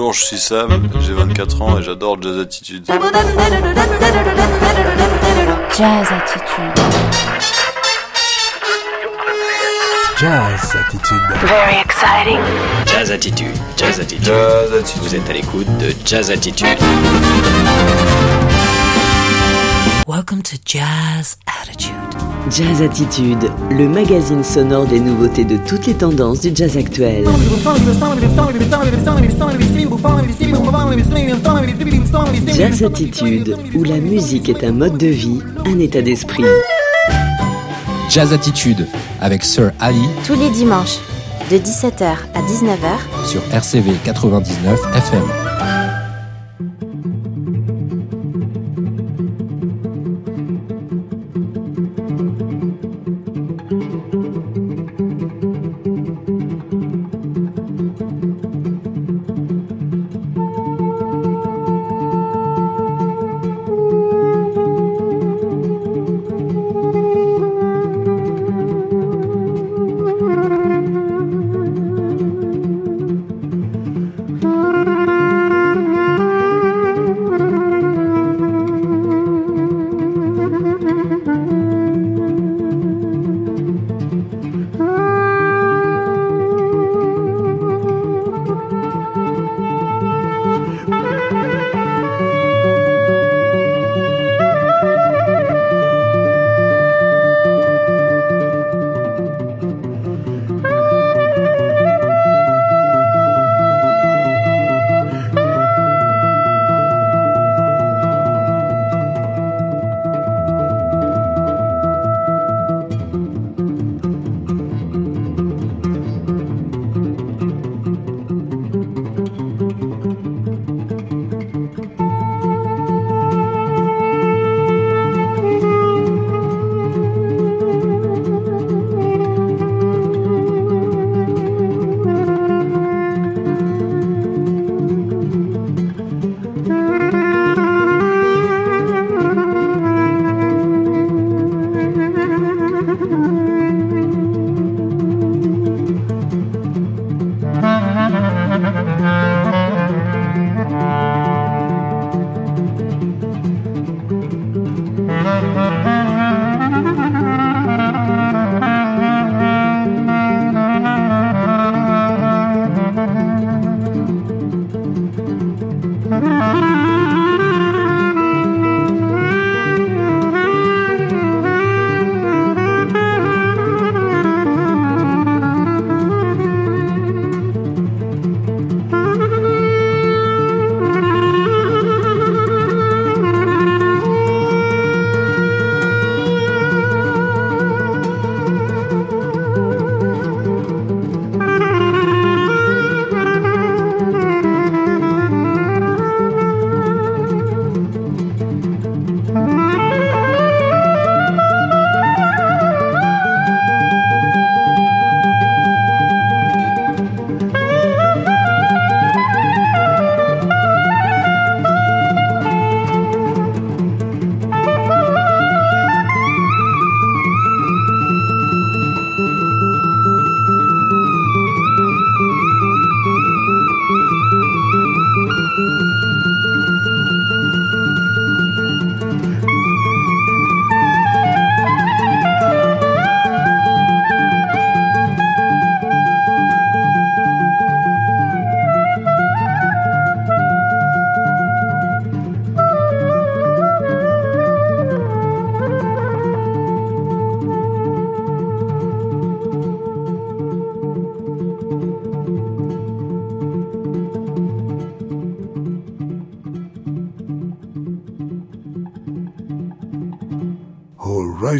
Bonjour, je suis Sam, j'ai 24 ans et j'adore Jazz Attitude. Jazz Attitude. Jazz Attitude. Very exciting. Jazz Attitude, Jazz Attitude. Jazz Attitude. Vous êtes à l'écoute de Jazz Attitude. Welcome to Jazz Attitude. Jazz Attitude, le magazine sonore des nouveautés de toutes les tendances du jazz actuel. Jazz Attitude, où la musique est un mode de vie, un état d'esprit. Jazz Attitude avec Sir Ali Tous les dimanches, de 17h à 19h, sur RCV 99 FM.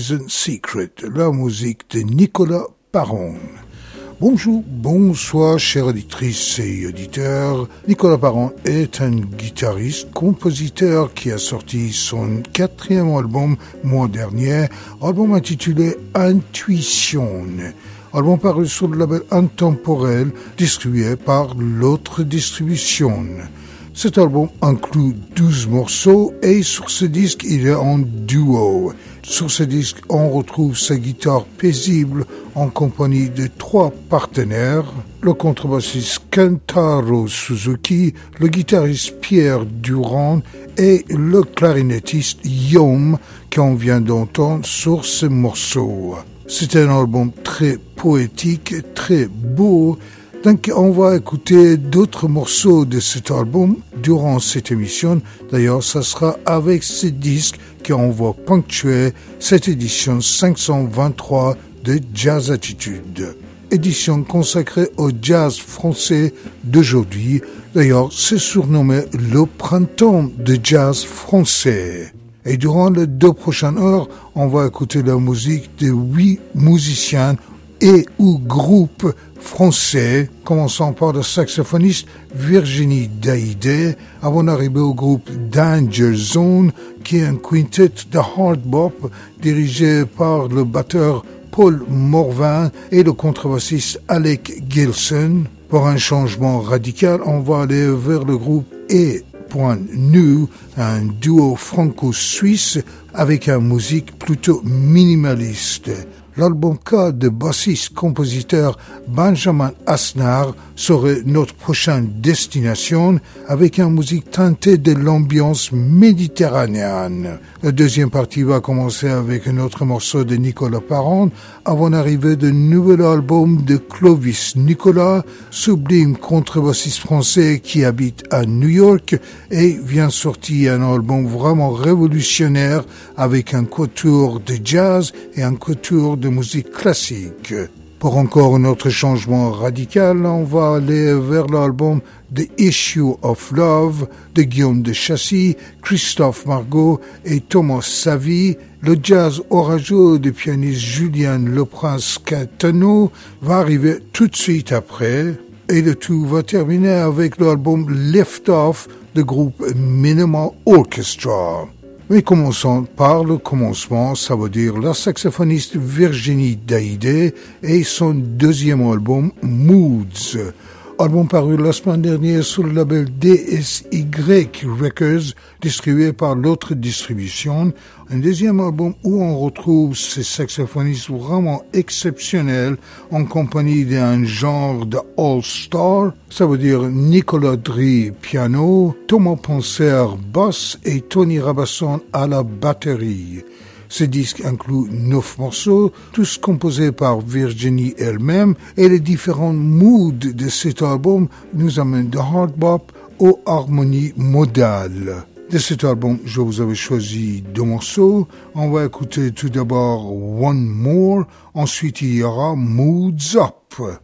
Secret, la musique de Nicolas Paron. Bonjour, bonsoir, chères auditrices et auditeurs. Nicolas Parent est un guitariste, compositeur qui a sorti son quatrième album mois dernier, album intitulé Intuition. Album paru sur le label Intemporel, distribué par l'autre distribution. Cet album inclut 12 morceaux et sur ce disque il est en duo. Sur ce disque, on retrouve sa guitare paisible en compagnie de trois partenaires, le contrebassiste Kentaro Suzuki, le guitariste Pierre Durand et le clarinettiste Yom qu'on vient d'entendre sur ce morceau. C'est un album très poétique, très beau, donc on va écouter d'autres morceaux de cet album durant cette émission. D'ailleurs, ça sera avec ce disque qu'on va ponctuer cette édition 523 de Jazz Attitude. Édition consacrée au jazz français d'aujourd'hui. D'ailleurs, c'est surnommé le printemps de jazz français. Et durant les deux prochaines heures, on va écouter la musique de huit musiciens et ou groupes français, commençant par le saxophoniste Virginie Daïdé, avant d'arriver au groupe Danger Zone, qui est un quintet de hard bop dirigé par le batteur Paul Morvin et le contrebassiste Alec Gilson. Pour un changement radical, on va aller vers le groupe E. Un duo franco-suisse avec une musique plutôt minimaliste l'album K de bassiste-compositeur Benjamin Asnar serait notre prochaine destination avec une musique teintée de l'ambiance méditerranéenne. La deuxième partie va commencer avec un autre morceau de Nicolas Parent avant d'arriver de nouvel album de Clovis Nicolas, sublime contrebassiste français qui habite à New York et vient sortir un album vraiment révolutionnaire avec un couture de jazz et un couture de musique classique. Pour encore un autre changement radical, on va aller vers l'album The Issue of Love de Guillaume de Chassis, Christophe Margot et Thomas Savy. Le jazz orageux du pianiste Julien Leprince Catano va arriver tout de suite après. Et le tout va terminer avec l'album Lift Off de groupe Minimal Orchestra. Mais commençons par le commencement, ça veut dire la saxophoniste Virginie Daïdé et son deuxième album Moods album paru la semaine dernière sous le label DSY Records, distribué par l'autre distribution. Un deuxième album où on retrouve ces saxophonistes vraiment exceptionnels en compagnie d'un genre de all-star. Ça veut dire Nicolas Dry piano, Thomas Poncer basse et Tony Rabasson à la batterie. Ce disque inclut neuf morceaux, tous composés par Virginie elle-même, et les différents moods de cet album nous amènent de hard bop aux harmonies modales. De cet album, je vous avais choisi deux morceaux. On va écouter tout d'abord One More, ensuite il y aura Moods Up.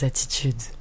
Jazz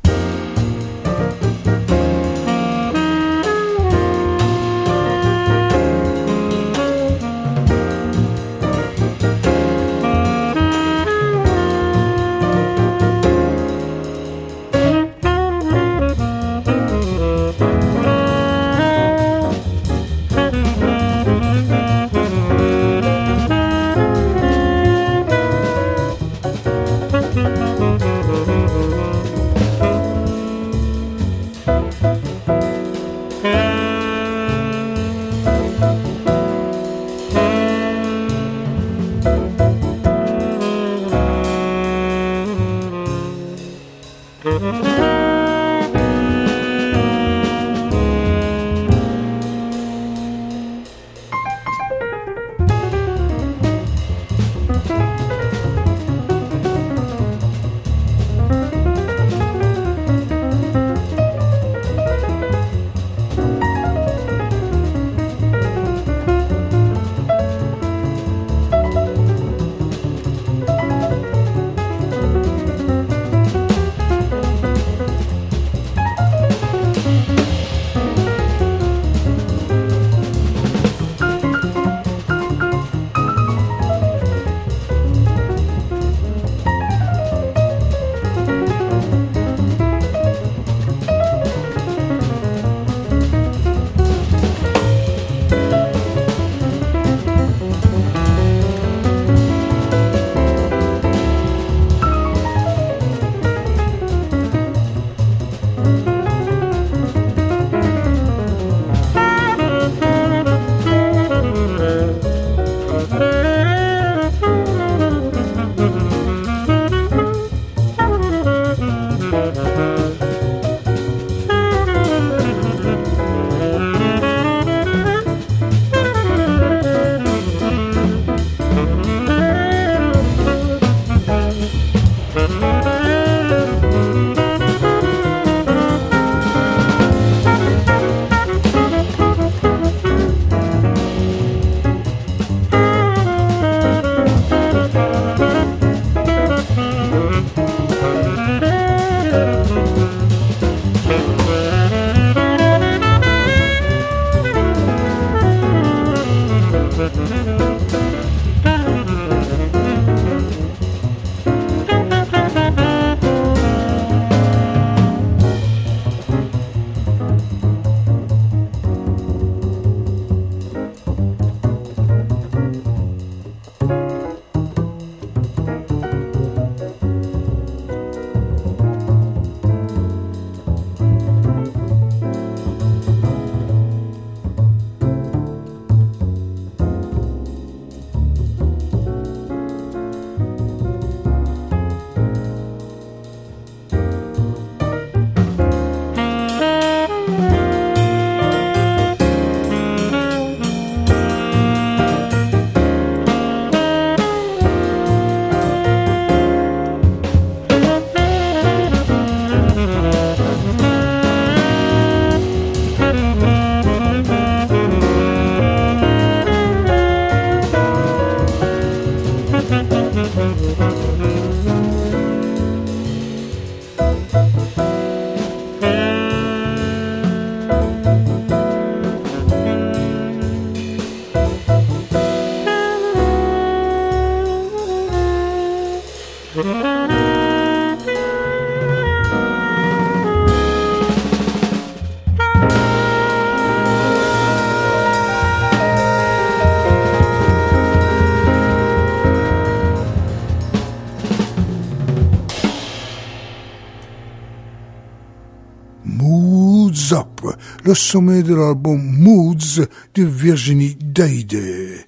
le sommet de l'album Moods de Virginie Dayde.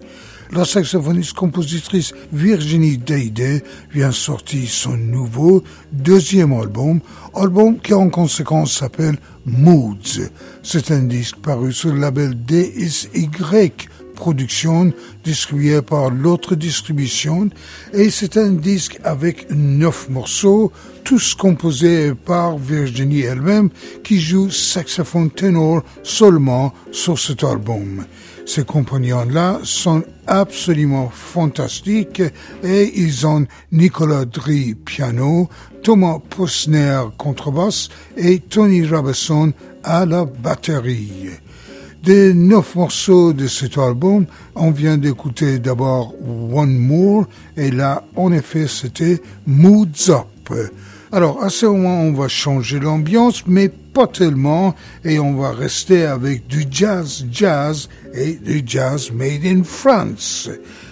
La saxophoniste-compositrice Virginie Dayde vient sortir son nouveau deuxième album, album qui en conséquence s'appelle Moods. C'est un disque paru sur le label DSY Production, distribué par l'autre distribution, et c'est un disque avec neuf morceaux, tous composés par Virginie elle-même, qui joue saxophone ténor seulement sur cet album. Ces compagnons-là sont absolument fantastiques et ils ont Nicolas Dry piano, Thomas Posner contrebasse et Tony Robinson à la batterie. Des neuf morceaux de cet album, on vient d'écouter d'abord One More et là, en effet, c'était Moods Up. Alors, à ce moment, on va changer l'ambiance, mais pas tellement, et on va rester avec du jazz jazz et du jazz made in France.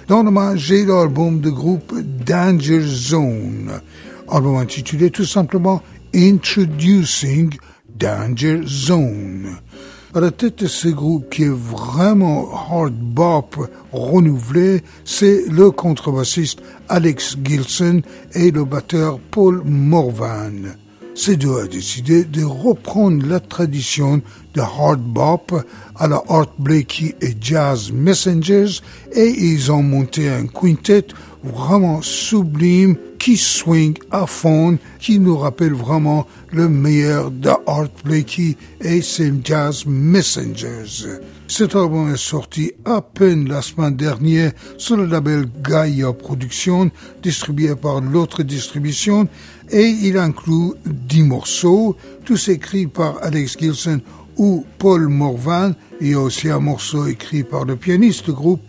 Dans le j'ai l'album de groupe Danger Zone, album intitulé tout simplement Introducing Danger Zone. À la tête de ce groupe qui est vraiment hard bop renouvelé, c'est le contrebassiste Alex Gilson et le batteur Paul Morvan. Ces deux ont décidé de reprendre la tradition de hard bop à la Art Blakey et Jazz Messengers et ils ont monté un quintet vraiment sublime qui swing à fond, qui nous rappelle vraiment le meilleur de Art Blakey et ses Jazz Messengers. Cet album est sorti à peine la semaine dernière sur le label Gaia Productions, distribué par l'autre distribution, et il inclut dix morceaux, tous écrits par Alex Gilson ou Paul Morvan. A aussi un morceau écrit par le pianiste du groupe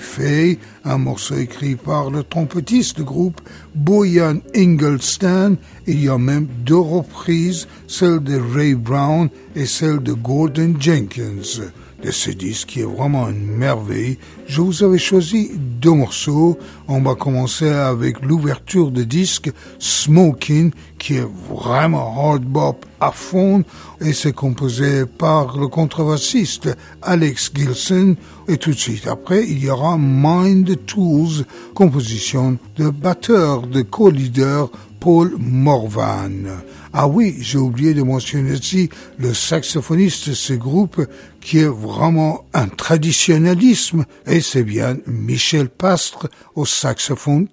Fay, un morceau écrit par le trompettiste du groupe Boyan Ingelstan. Il y a même deux reprises, celle de Ray Brown et celle de Gordon Jenkins de ce disque qui est vraiment une merveille. Je vous avais choisi deux morceaux. On va commencer avec l'ouverture de disque Smoking qui est vraiment hard bop à fond et c'est composé par le contrebassiste Alex Gilson et tout de suite après il y aura Mind Tools, composition de batteur de co-leader Paul Morvan. Ah oui, j'ai oublié de mentionner aussi le saxophoniste de ce groupe qui est vraiment un traditionnalisme et c'est bien Michel Pastre au saxophone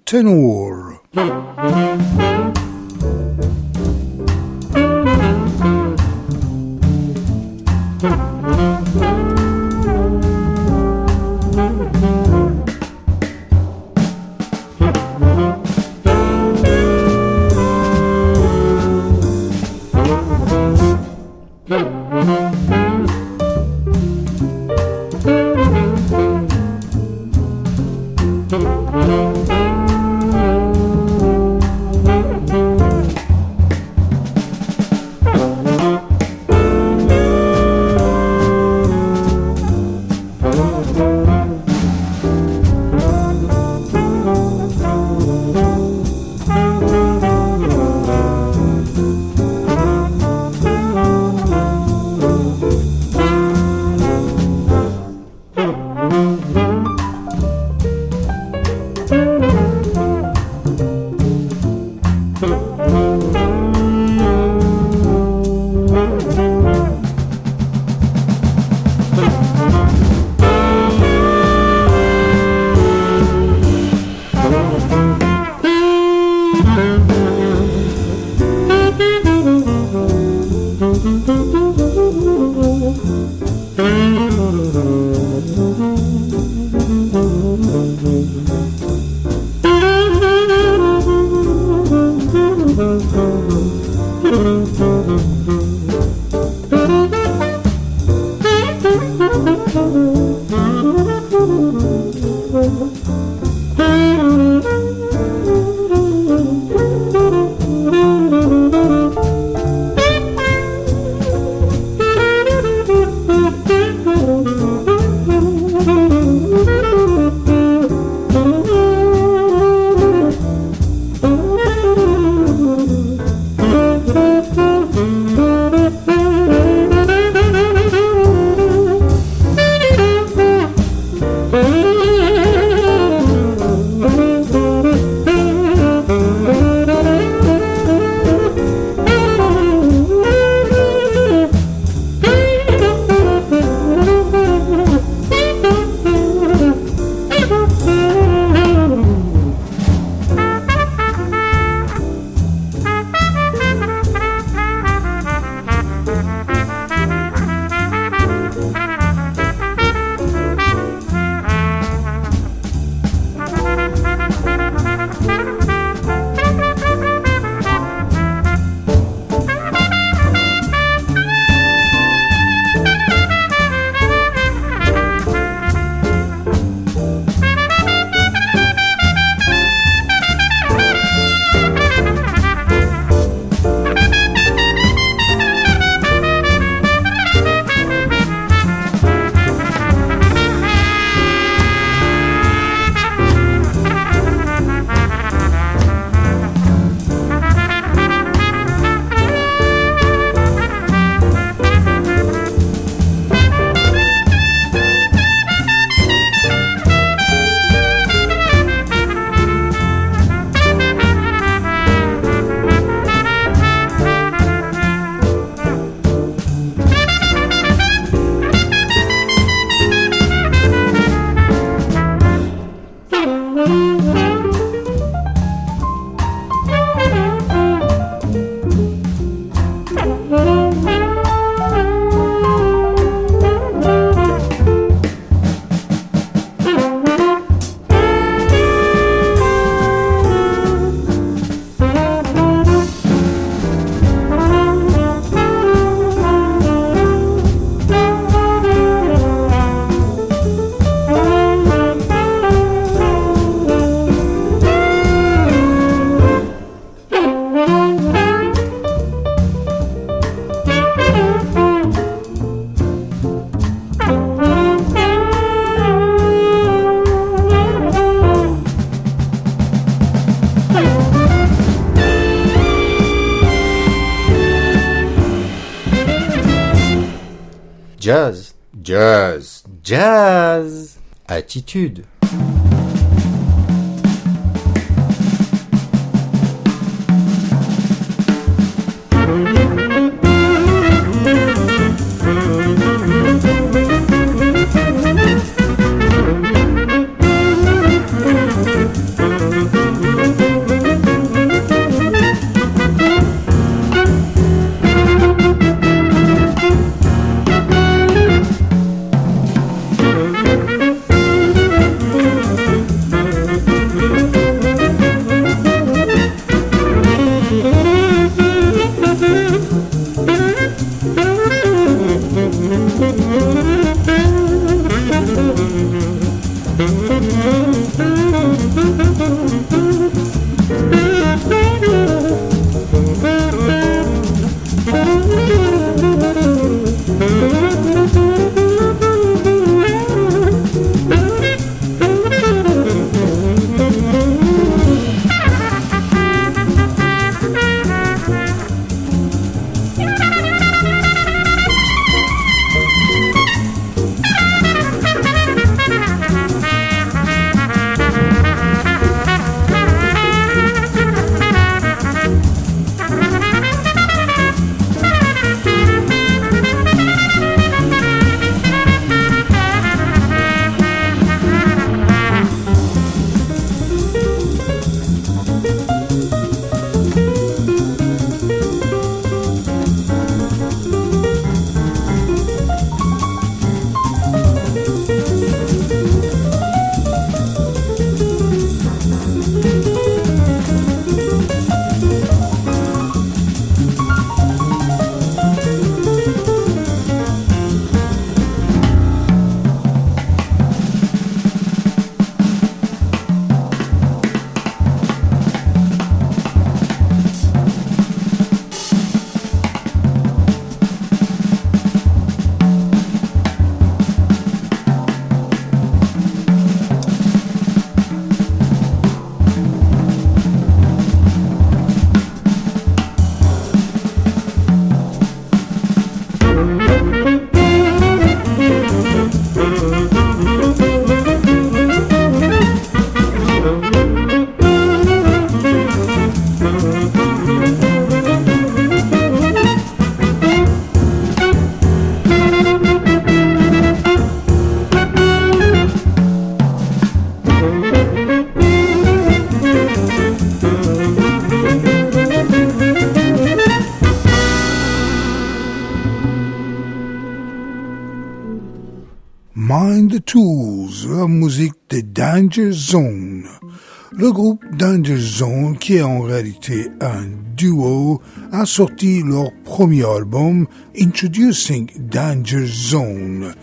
Música certitude. Attitude. Danger Zone. Le groupe Danger Zone, qui est en réalité un duo, a sorti leur premier album Introducing Danger Zone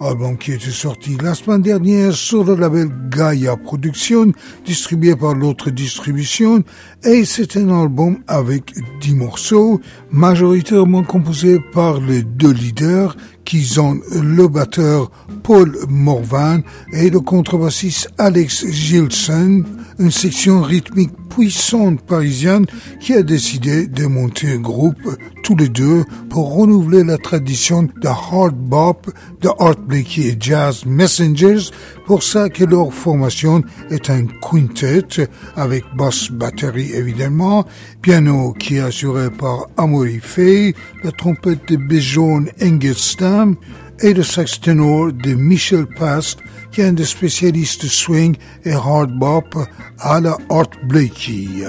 album qui était sorti la semaine dernière sur le label Gaia Production, distribué par l'autre distribution, et c'est un album avec 10 morceaux, majoritairement composés par les deux leaders, qui sont le batteur Paul Morvan et le contrebassiste Alex Gilson, une section rythmique puissante parisienne qui a décidé de monter un groupe tous les deux pour renouveler la tradition de hard bop de Art Blakey et Jazz Messengers. Pour ça que leur formation est un quintet avec basse batterie évidemment, piano qui est assuré par Amory Faye, la trompette de Bejon Engelstam et le sax ténor de Michel Past un des spécialistes swing et hard bop à la Art Blakey.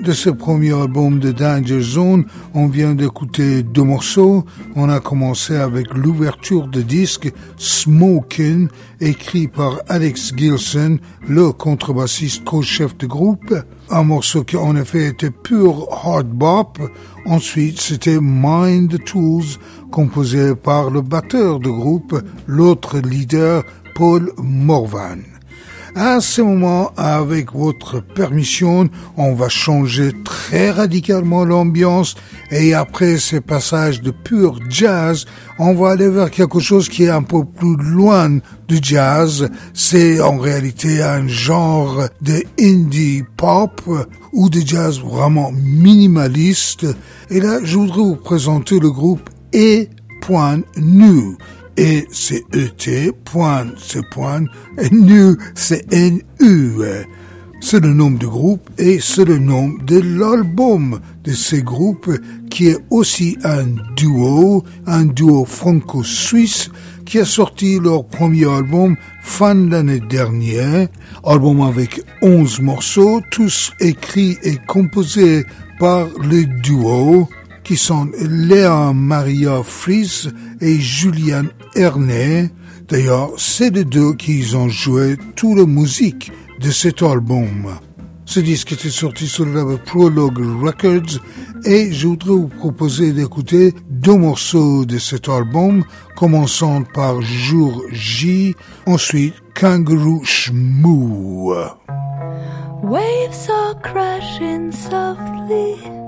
De ce premier album de Danger Zone, on vient d'écouter deux morceaux. On a commencé avec l'ouverture de disque Smokin, écrit par Alex Gilson, le contrebassiste co-chef de groupe. Un morceau qui en effet était pur hard bop. Ensuite, c'était Mind Tools, composé par le batteur de groupe, l'autre leader, Paul Morvan. À ce moment, avec votre permission, on va changer très radicalement l'ambiance et après ce passage de pur jazz, on va aller vers quelque chose qui est un peu plus loin du jazz. C'est en réalité un genre de indie pop ou de jazz vraiment minimaliste. Et là, je voudrais vous présenter le groupe E point nu. Et c'est E-T, point, c'est point, et nu, c'est N-U. C'est le nom du groupe et c'est le nom de l'album de ce groupe qui est aussi un duo, un duo franco-suisse qui a sorti leur premier album fin de l'année dernière, album avec 11 morceaux, tous écrits et composés par le duo qui sont Léa Maria Fries et Julian Ernest. D'ailleurs, c'est les deux qui ont joué toute la musique de cet album. Ce disque était sorti sur le label Prologue Records et je voudrais vous proposer d'écouter deux morceaux de cet album, commençant par Jour J, ensuite Kangaroo Shmoo. Waves are crashing softly.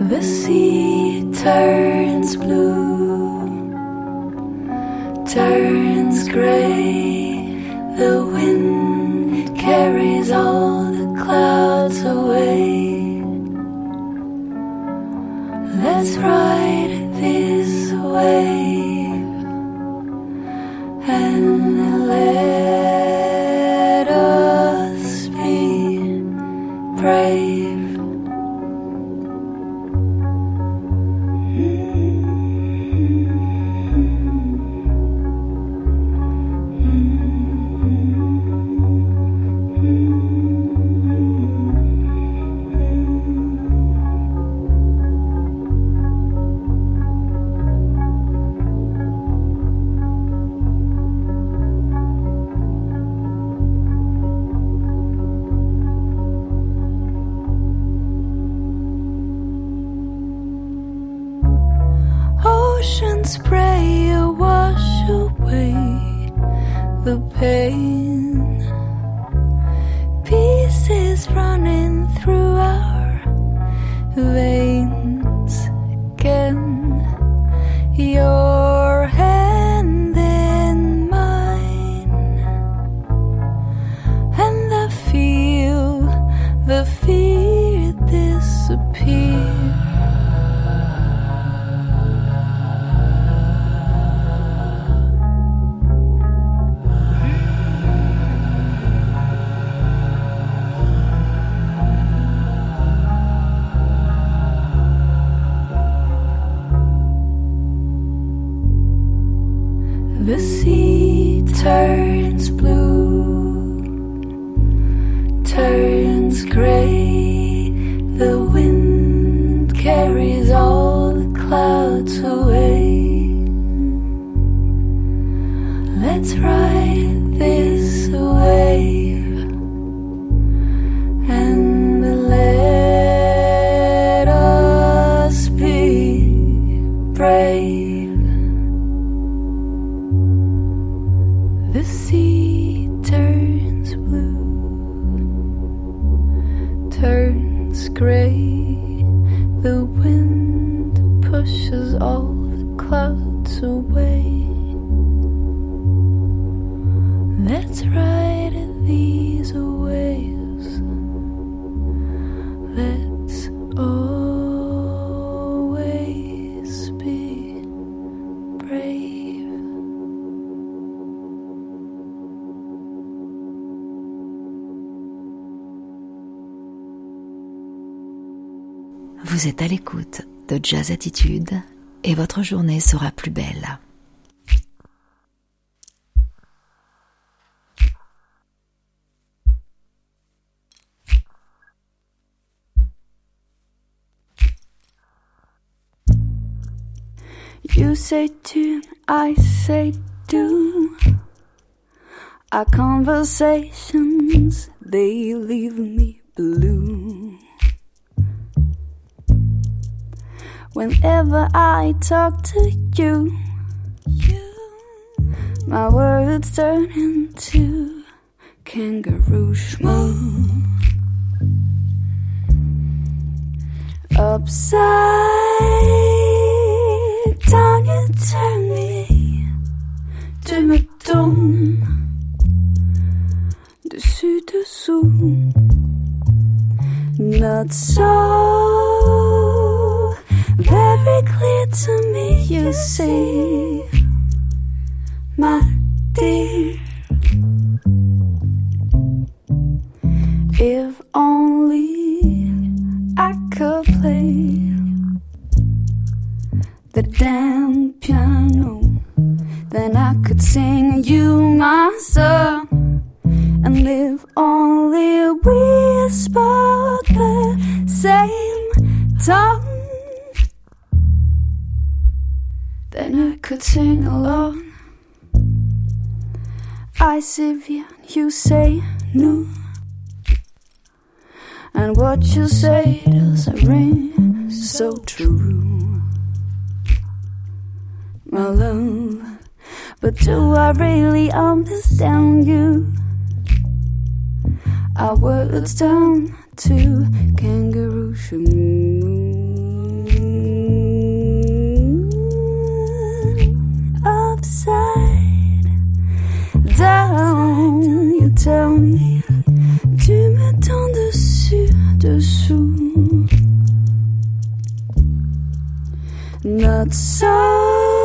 The sea turns blue, turns gray. The wind Jazz Attitude et votre journée sera plus belle. You say to, I say do. Our conversations, they leave me blue. Whenever I talk to you, you my words turn into kangaroo schmoo. Upside down, you turn me. Tu me tournes dessus dessous. Not so very clear to me, you see, my dear. Really understand you? Our words down to kangaroo shmoo. Upside down, you tell me. Tu me tends dessus, dessous. Not so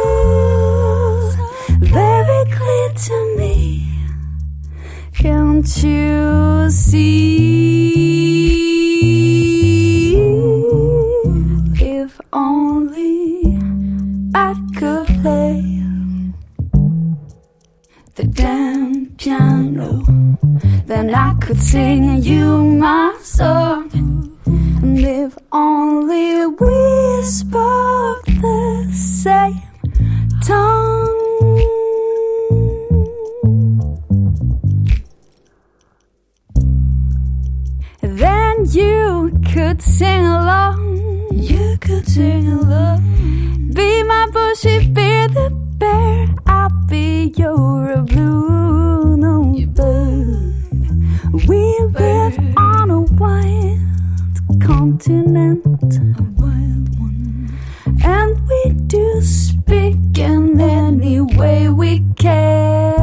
Can't you see? If only I could play the damn piano, then I could sing you my song. And if only we spoke the same could sing along. You could sing along. Be my bushy, be the bear. I'll be your blue no. We live on a wild continent, a wild one, and we do speak in any way we can.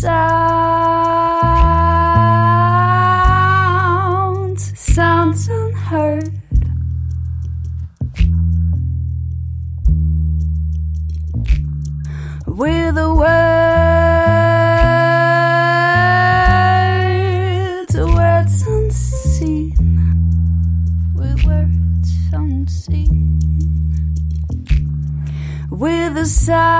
Sounds, sounds unheard. With the words, words unseen. With words unseen. With the sounds,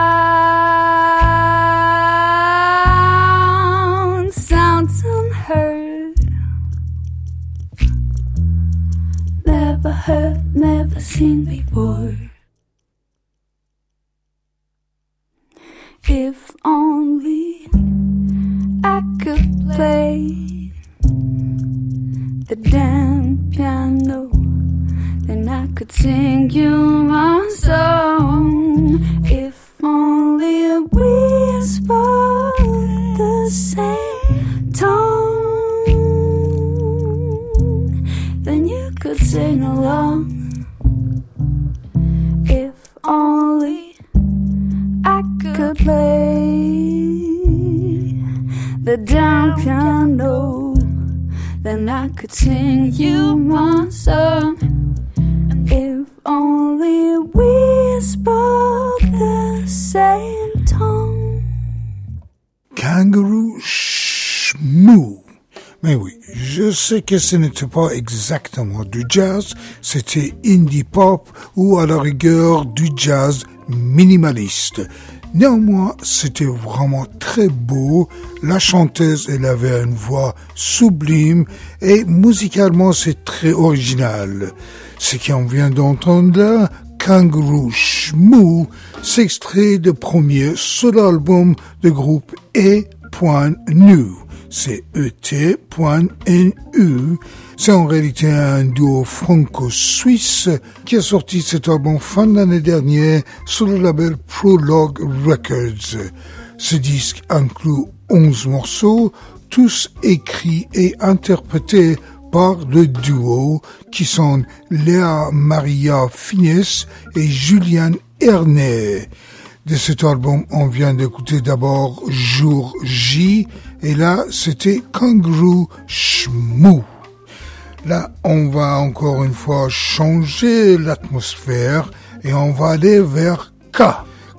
you sais que ce n'était pas exactement du jazz, c'était indie pop ou à la rigueur du jazz minimaliste. Néanmoins, c'était vraiment très beau. La chanteuse, elle avait une voix sublime et musicalement, c'est très original. Ce qu'on vient d'entendre là, Kangaroo Shmoo, s'extrait de premier seul album de groupe E.Nu. C'est E.T.NU. C'est en réalité un duo franco-suisse qui a sorti cet album fin d'année dernière sur le label Prologue Records. Ce disque inclut 11 morceaux, tous écrits et interprétés par le duo qui sont Léa Maria Finesse et Julian Ernet. De cet album, on vient d'écouter d'abord Jour J et là, c'était Kangaroo Shmoo. Là, on va encore une fois changer l'atmosphère et on va aller vers K.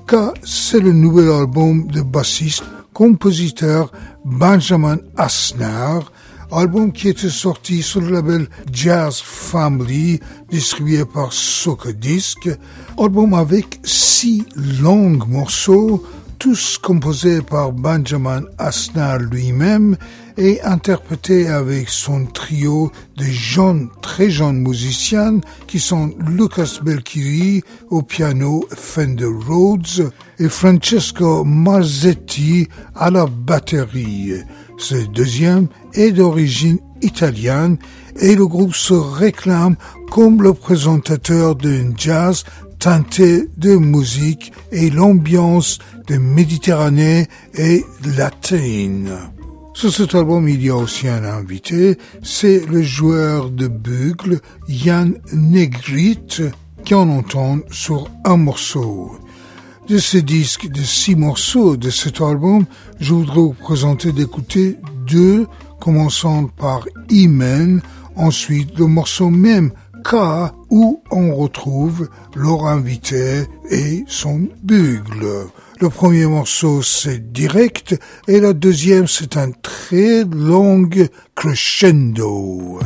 K, c'est le nouvel album de bassiste, compositeur Benjamin Asnar, album qui était sorti sur le label Jazz Family, distribué par Soca Disc, album avec six longs morceaux, tous composés par Benjamin Asnar lui-même et interprétés avec son trio de jeunes, très jeunes musiciens qui sont Lucas Belchiri au piano Fender Rhodes et Francesco Marzetti à la batterie. Ce deuxième est d'origine italienne et le groupe se réclame comme le présentateur d'un jazz teinté de musique et l'ambiance de Méditerranée et latine. Sur cet album, il y a aussi un invité, c'est le joueur de bugle Yann Negrit, qui en entend sur un morceau. De ce disque de six morceaux de cet album, je voudrais vous présenter d'écouter deux, commençant par Imen, ensuite le morceau même Où on retrouve leur invité et son bugle. Le premier morceau, c'est direct, et le deuxième, c'est un très long crescendo.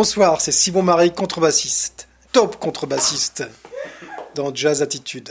Bonsoir, c'est Simon Marie, contrebassiste. Top contrebassiste dans Jazz Attitude.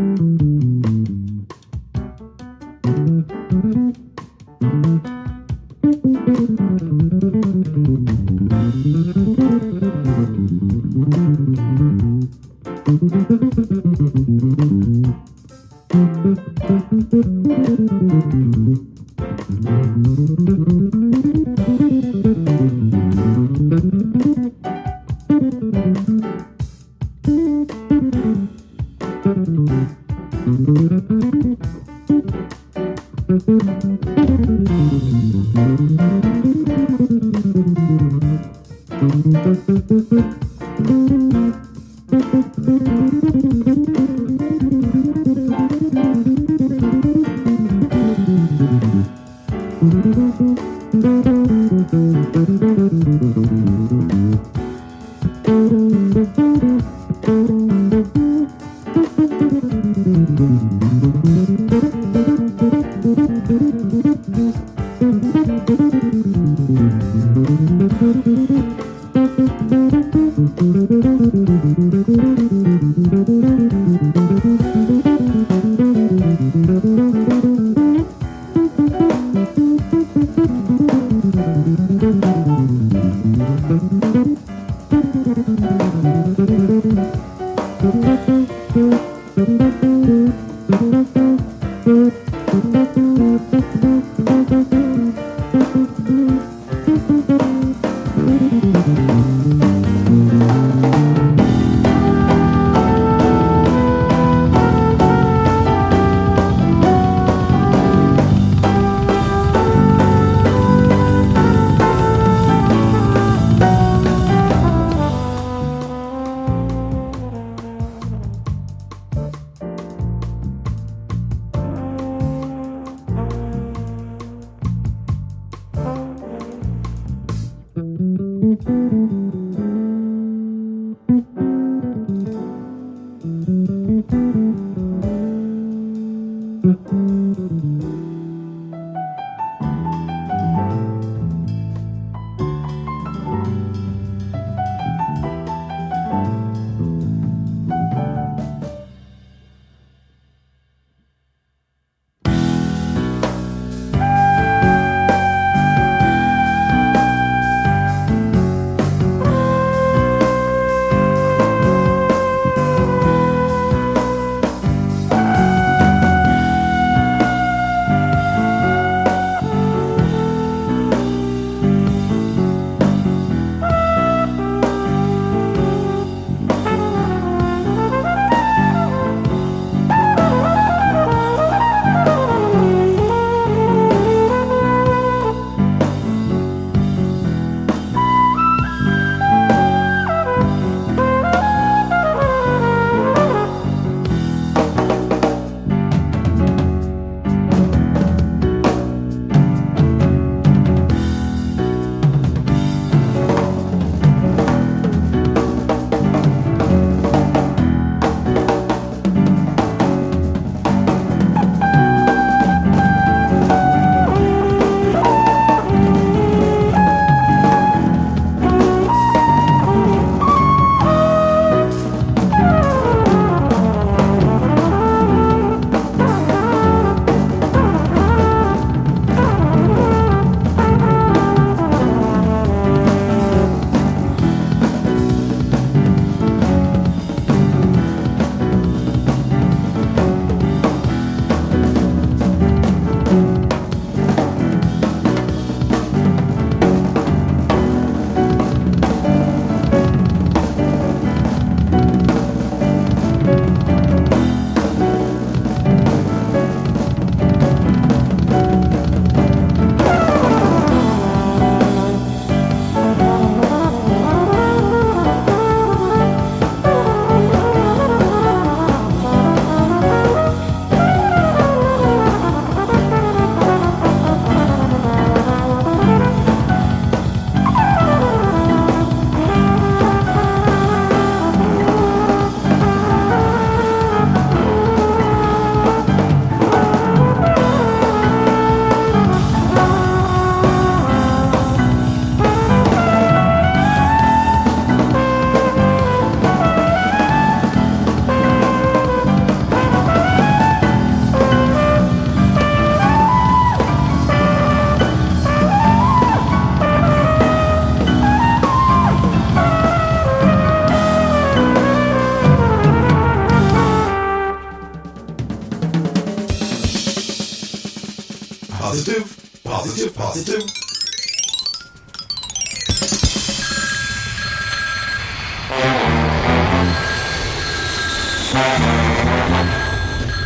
positive, positive, positive.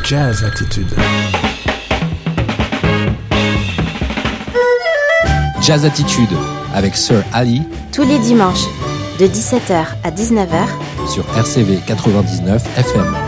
Jazz Attitude. Jazz Attitude avec Sir Ali Tous les dimanches, de 17h à 19h, sur RCV 99 FM.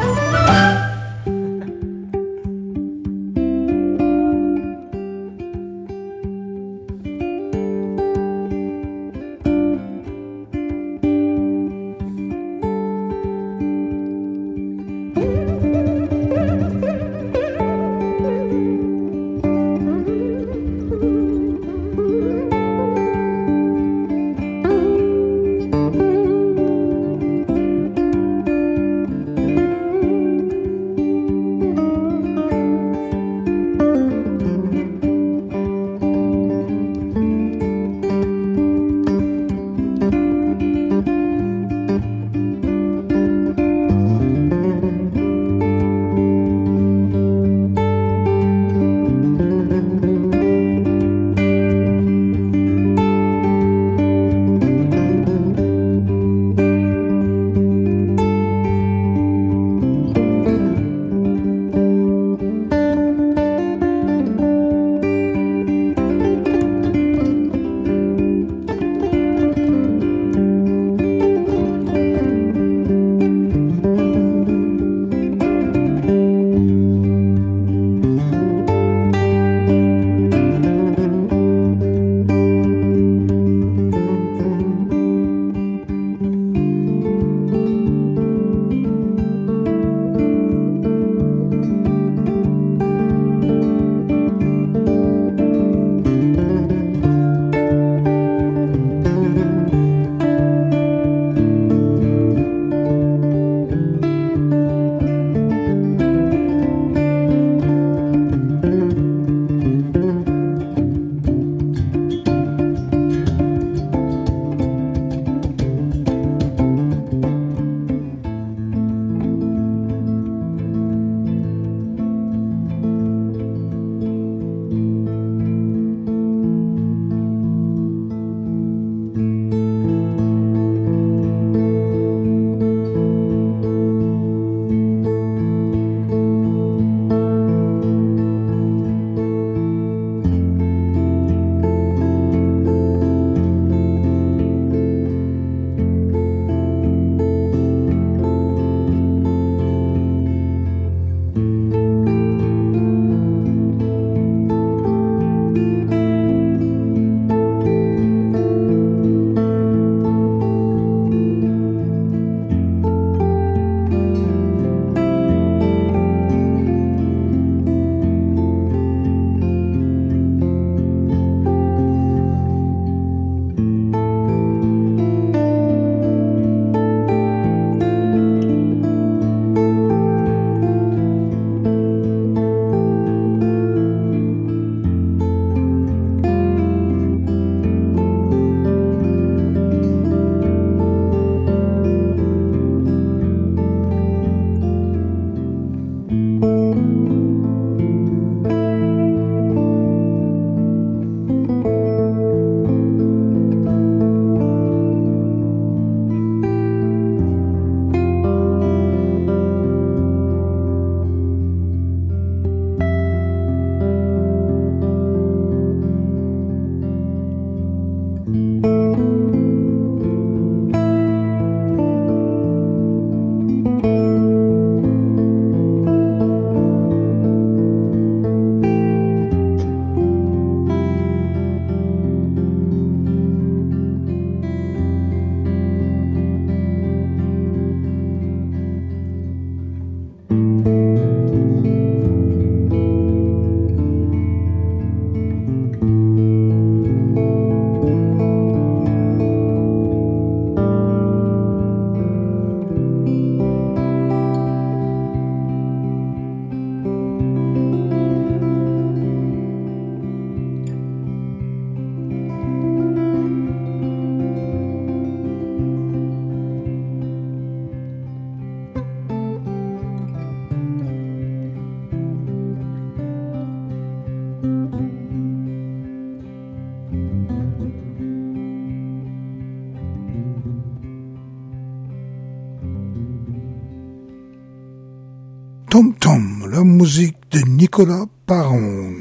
Nicolas Paron.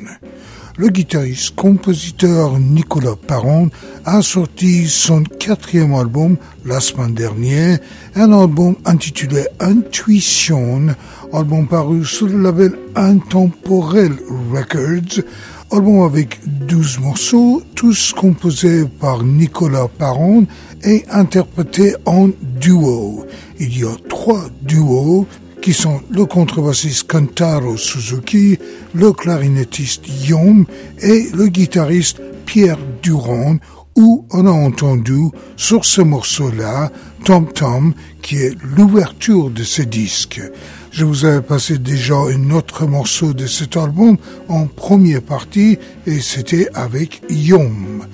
Le guitariste-compositeur Nicolas Paron a sorti son quatrième album la semaine dernière, un album intitulé Intuition, album paru sur le label Intemporel Records, album avec 12 morceaux, tous composés par Nicolas Paron et interprétés en duo. Il y a trois duos qui sont le contrebassiste Kantaro Suzuki, le clarinettiste Yom et le guitariste Pierre Durand, où on a entendu sur ce morceau-là Tom Tom, qui est l'ouverture de ce disque. Je vous avais passé déjà un autre morceau de cet album en première partie et c'était avec Yom.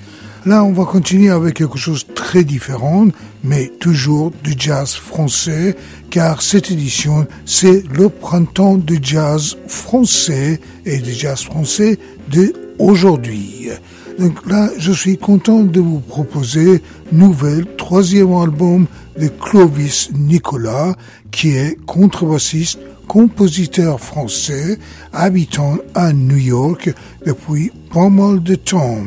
Là, on va continuer avec quelque chose de très différent, mais toujours du jazz français, car cette édition, c'est le printemps du jazz français et du jazz français de aujourd'hui. Donc là, je suis content de vous proposer nouvel troisième album de Clovis Nicolas, qui est contrebassiste, compositeur français, habitant à New York depuis pas mal de temps.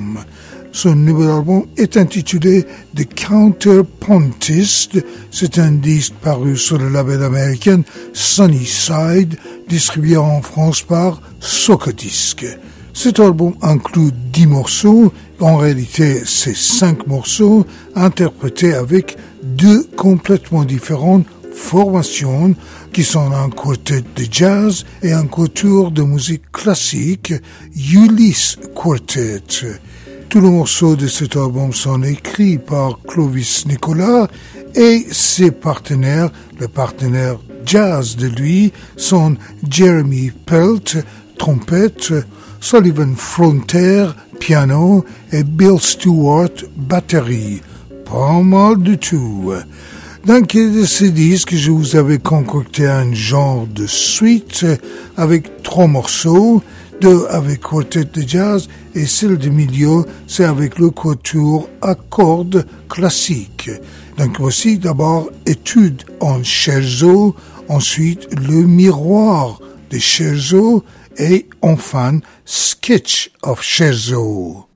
Son nouvel album est intitulé The Counterpontist. C'est un disque paru sur le label américain Sunnyside, distribué en France par Socodisc. Cet album inclut 10 morceaux, en réalité c'est 5 morceaux, interprétés avec deux complètement différentes formations qui sont un quartet de jazz et un quatuor de musique classique, Ulysse Quartet. Tous les morceaux de cet album sont écrits par Clovis Nicolas et ses partenaires, les partenaires jazz de lui, sont Jeremy Pelt, trompette, Sullivan Frontier, piano, et Bill Stewart, batterie. Pas mal du tout. Dans quel de ces disques, je vous avais concocté un genre de suite avec trois morceaux, deux avec quartet de jazz et celle du milieu, c'est avec le quatuor à cordes classique. Donc voici d'abord étude en scherzo, ensuite le miroir de scherzo et enfin sketch of scherzo.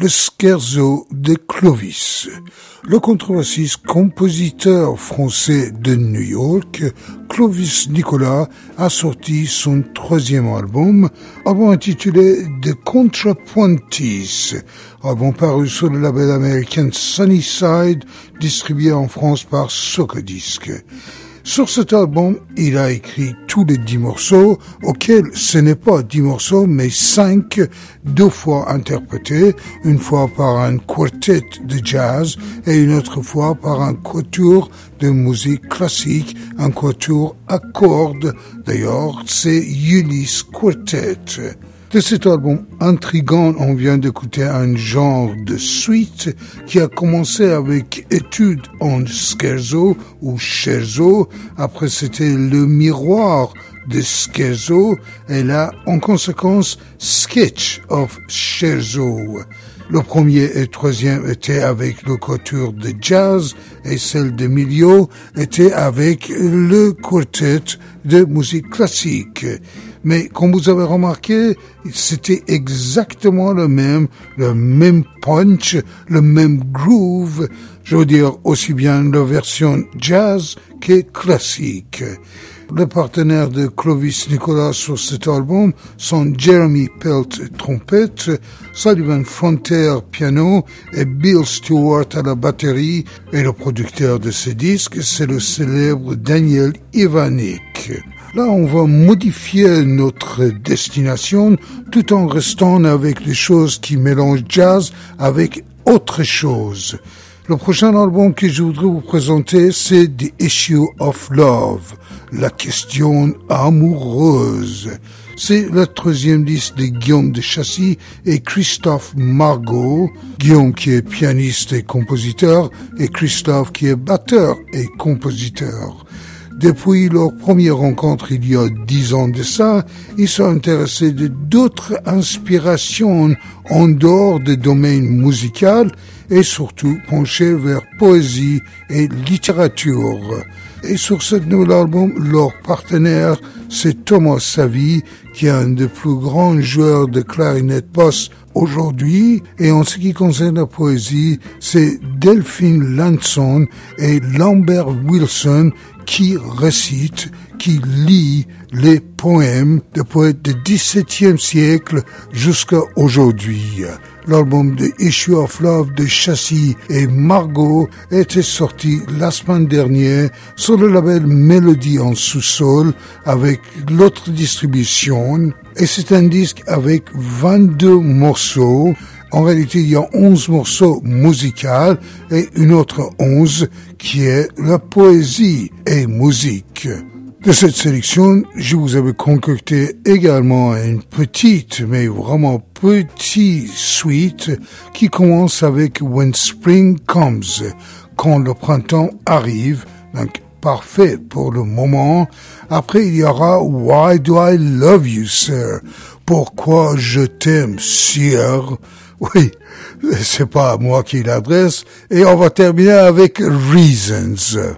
Le scherzo de Clovis. Le contrebassiste compositeur français de New York, Clovis Nicolas, a sorti son troisième album, album intitulé The Contrapuntis, album paru sur le label américain Sunnyside, distribué en France par Socodisc. Sur cet album, il a écrit tous les dix morceaux, auxquels ce n'est pas dix morceaux, mais cinq, deux fois interprétés, une fois par un quartet de jazz et une autre fois par un quatuor de musique classique, un quatuor à cordes. D'ailleurs, c'est Ulysse Quartet. De cet album intrigant, on vient d'écouter un genre de suite qui a commencé avec étude en scherzo ou scherzo. Après, c'était le miroir de scherzo et là, en conséquence, sketch of scherzo. Le premier et troisième étaient avec le couture de jazz et celle de milieu était avec le quartet de musique classique. Mais comme vous avez remarqué, c'était exactement le même, le même punch, le même groove. Je veux dire aussi bien la version jazz que classique. Les partenaires de Clovis Nicolas sur cet album sont Jeremy Pelt trompette, Sullivan Frontier piano et Bill Stewart à la batterie et le producteur de ce disque c'est le célèbre Daniel Ivanik. Là, on va modifier notre destination tout en restant avec les choses qui mélangent jazz avec autre chose. Le prochain album que je voudrais vous présenter, c'est The Issue of Love, la question amoureuse. C'est le troisième disque de Guillaume de Chassis et Christophe Margot. Guillaume qui est pianiste et compositeur et Christophe qui est batteur et compositeur. Depuis leur première rencontre il y a dix ans de ça, ils sont intéressés de d'autres inspirations en dehors des domaines musical et surtout penchés vers poésie et littérature. Et sur ce nouvel album, leur partenaire, c'est Thomas Savy, qui est un des plus grands joueurs de clarinette basse aujourd'hui. Et en ce qui concerne la poésie, c'est Delphine Lanson et Lambert Wilson qui récite, qui lit les poèmes de poètes du XVIIe siècle jusqu'à aujourd'hui. L'album de Issue of Love de Chassis et Margot était sorti la semaine dernière sur le label Mélodie en sous-sol avec l'autre distribution. Et c'est un disque avec 22 morceaux. En réalité, il y a 11 morceaux musicaux et une autre 11 qui est la poésie et musique. De cette sélection, je vous avais concocté également une petite, mais vraiment petite suite qui commence avec When Spring Comes, quand le printemps arrive, donc parfait pour le moment. Après, il y aura Why Do I Love You, Sir? Pourquoi je t'aime, Sir? Oui, c'est pas moi qui l'adresse. Et on va terminer avec Reasons.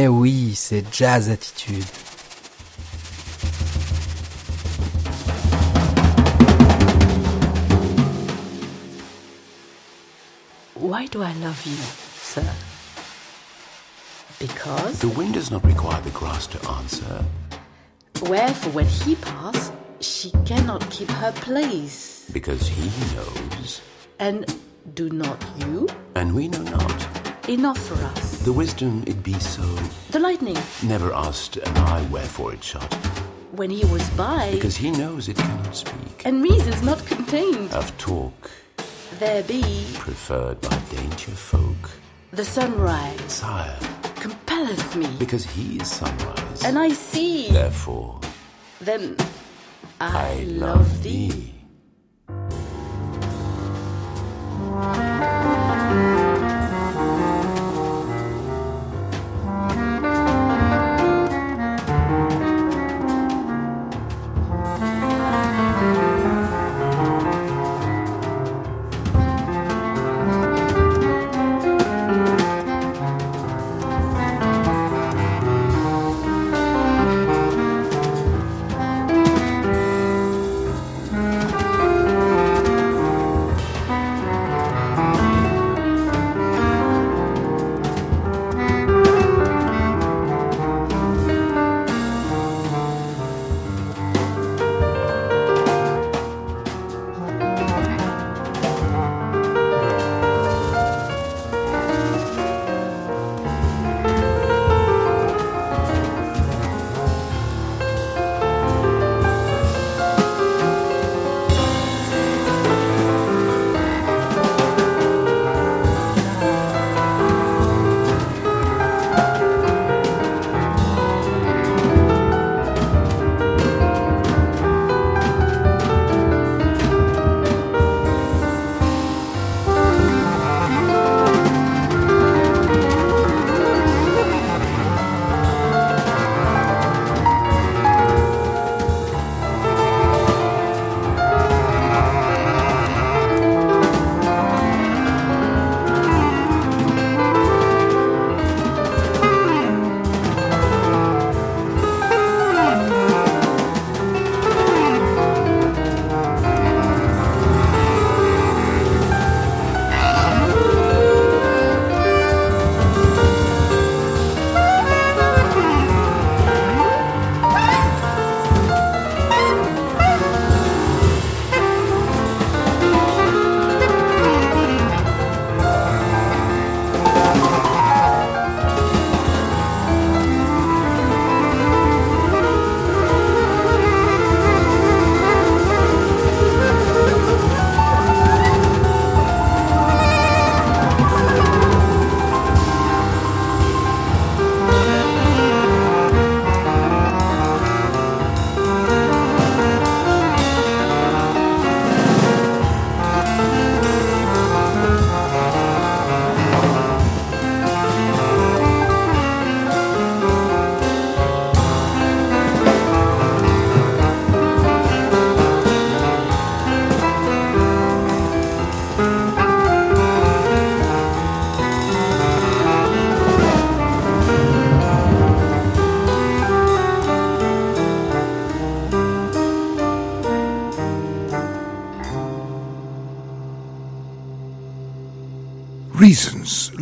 Mais oui, c'est Jazz Attitude. Why do I love you, sir? Because The wind does not require the grass to answer. wherefore when he pass, she cannot keep her place. Because he knows, And do not you? and we know not. Enough for us. The wisdom it be so. The lightning, Never asked an eye wherefore it shot. when he was by, Because he knows it cannot speak. and reasons not contained, Of talk there be preferred by danger folk. the sunrise Sire, compelleth me, because he is sunrise. and I see, Therefore, then I, I love love thee. thee.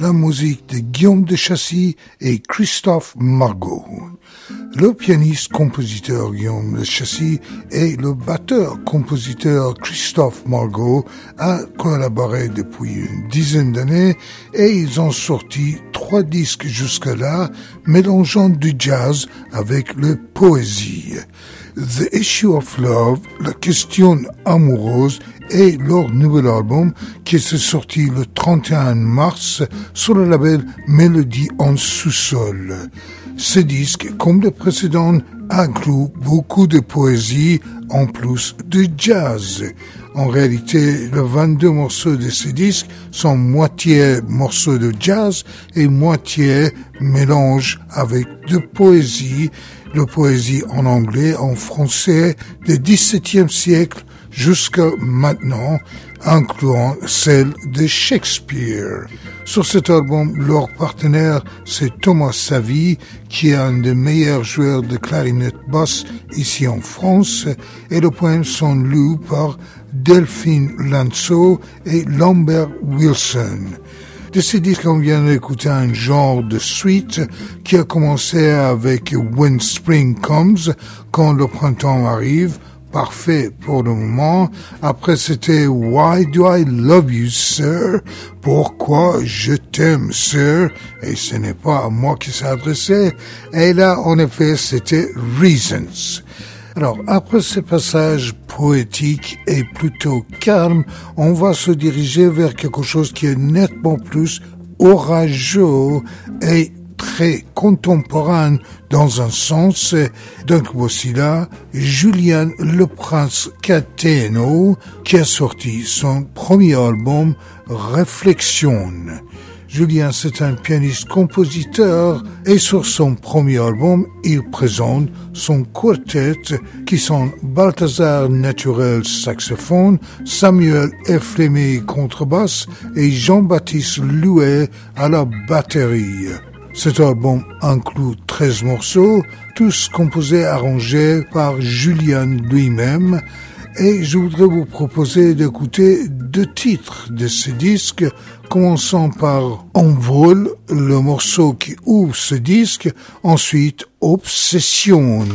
La musique de Guillaume de Chassis et Christophe Margot. Le pianiste-compositeur Guillaume de Chassis et le batteur-compositeur Christophe Margot a collaboré depuis une dizaine d'années et ils ont sorti trois disques jusque-là mélangeant du jazz avec le poésie. The Issue of Love, la question amoureuse et leur nouvel album qui s'est sorti le 31 mars sur le label Mélodie en sous-sol. Ce disque, comme le précédent, inclut beaucoup de poésie en plus de jazz. En réalité, les 22 morceaux de ce disque sont moitié morceaux de jazz et moitié mélange avec de poésie, de poésie en anglais, en français, du XVIIe siècle jusqu'à maintenant, incluant celle de Shakespeare. Sur cet album, leur partenaire, c'est Thomas Savy, qui est un des meilleurs joueurs de clarinette basse ici en France, et le poème sont lus par Delphine Lanceau et Lambert Wilson. De ces disques, on vient d'écouter un genre de suite qui a commencé avec When Spring Comes, quand le printemps arrive, parfait pour le moment. Après, c'était Why Do I Love You, Sir? Pourquoi je t'aime, Sir? Et ce n'est pas à moi qui adressé. Et là, en effet, c'était Reasons. Alors, après ce passage poétique et plutôt calme, on va se diriger vers quelque chose qui est nettement plus orageux et très contemporain dans un sens. Donc voici là Julien Le Prince Cateno qui a sorti son premier album Réflexion. Julien, c'est un pianiste-compositeur et sur son premier album, il présente son quartet qui sont Balthazar Naturel saxophone, Samuel Efremé contrebasse et Jean-Baptiste Louet à la batterie. Cet album inclut 13 morceaux, tous composés et arrangés par Julien lui-même, et je voudrais vous proposer d'écouter deux titres de ce disque, commençant par Envol, le morceau qui ouvre ce disque, ensuite Obsession.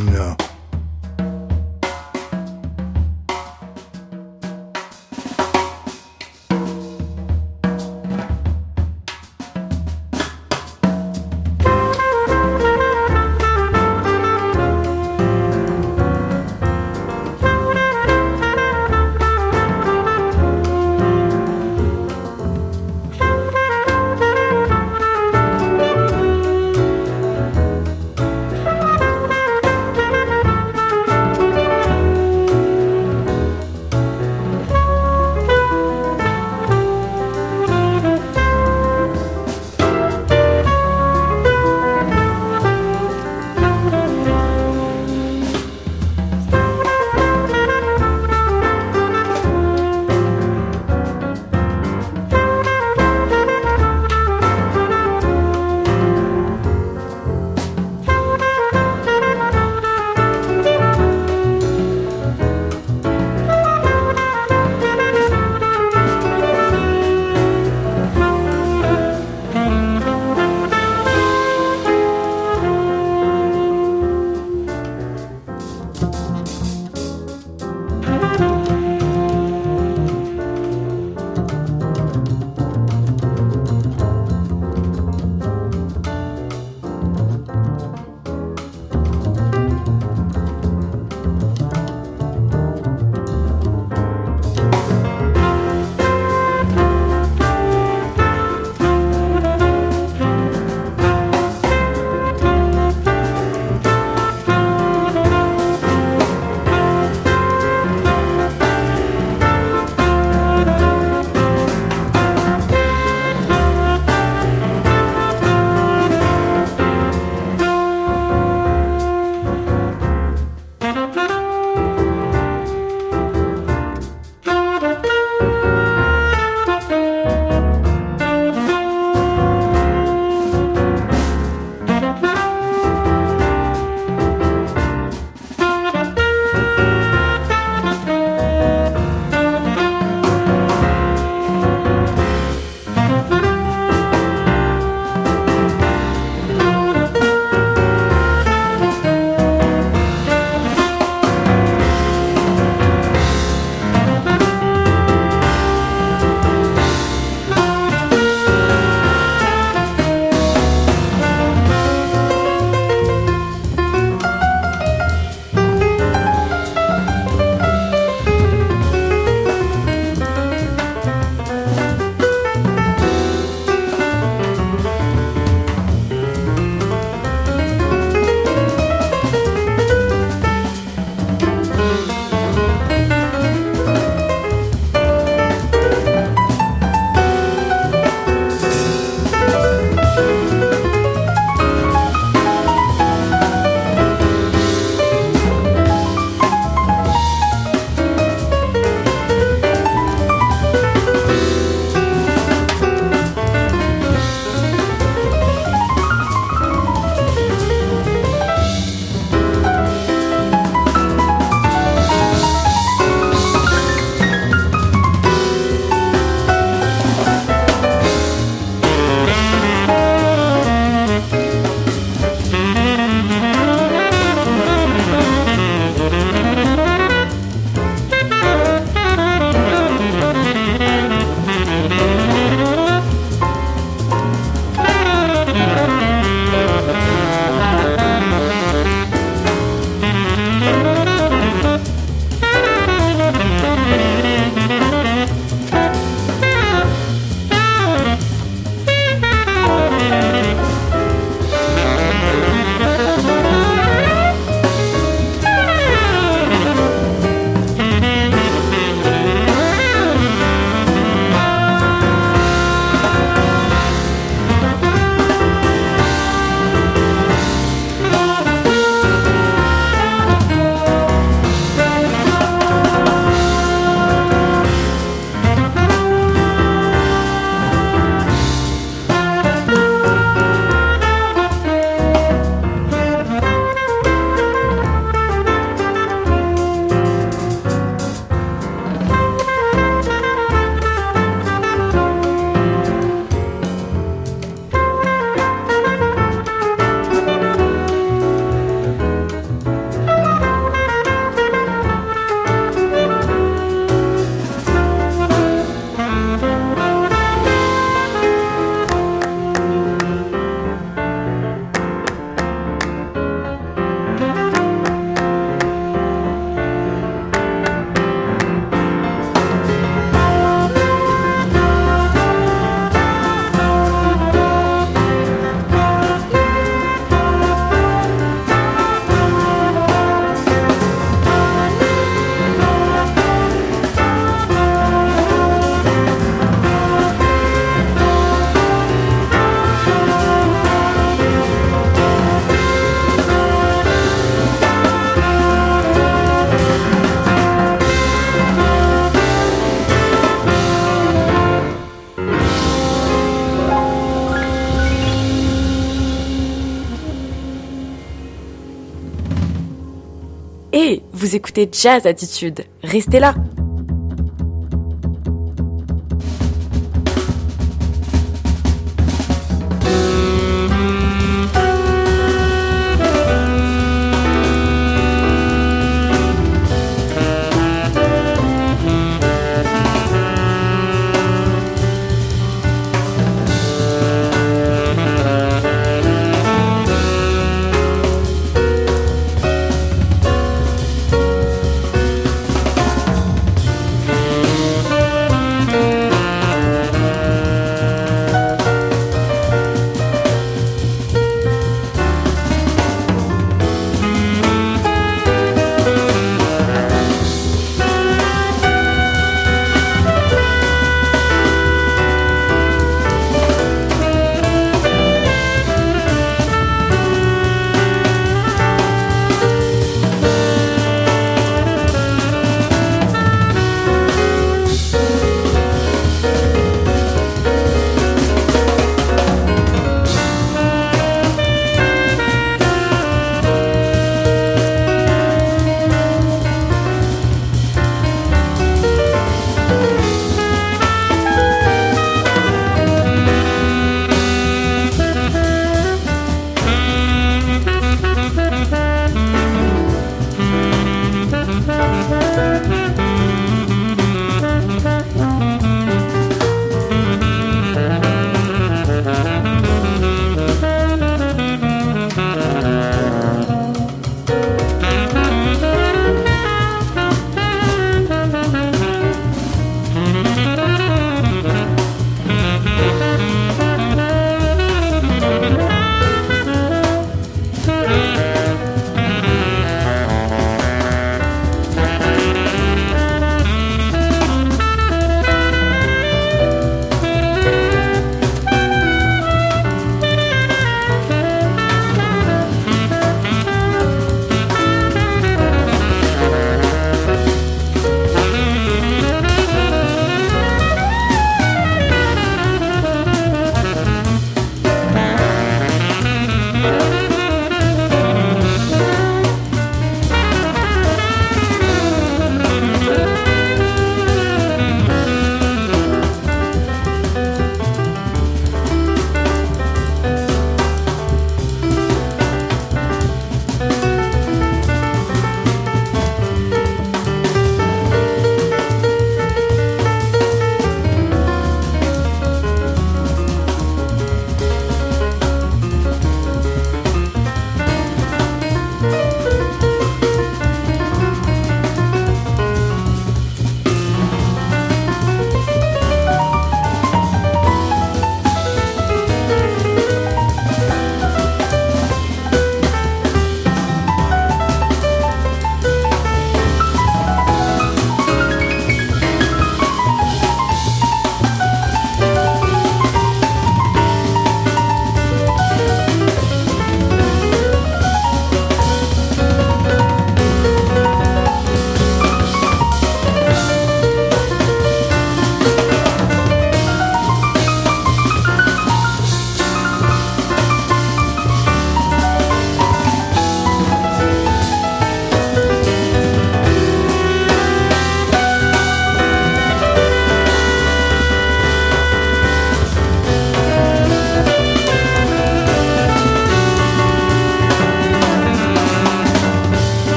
Écoutez Jazz Attitude. Restez là.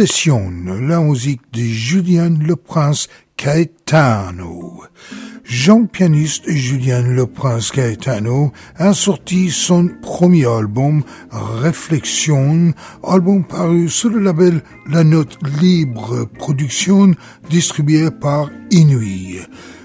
Obsession, la musique de Julien Le Prince Caetano. Jean pianiste Julien Le Prince Caetano a sorti son premier album Réflexion, album paru sur le label La Note Libre Production distribué par Inuit.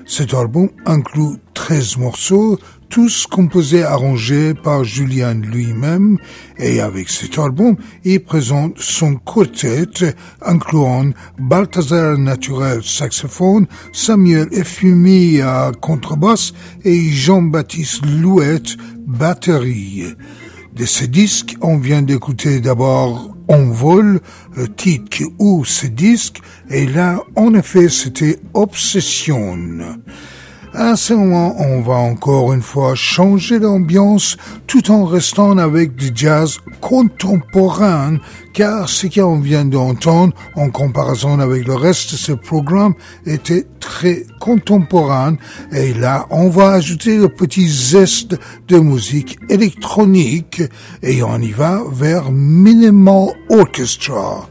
Cet album inclut 13 morceaux, tous composés arrangés par Julien lui-même, et avec cet album, il présente son quartet, incluant Balthazar Naturel saxophone, Samuel Efumi à contrebasse et Jean-Baptiste Louette batterie. De ce disque, on vient d'écouter d'abord On vol, le titre qui ouvre ce disque, et là, en effet, c'était Obsession. À ce moment, on va encore une fois changer d'ambiance tout en restant avec du jazz contemporain, car ce qu'on vient d'entendre en comparaison avec le reste de ce programme était très contemporain. Et là, on va ajouter le petit zeste de musique électronique et on y va vers Minimal Orchestra.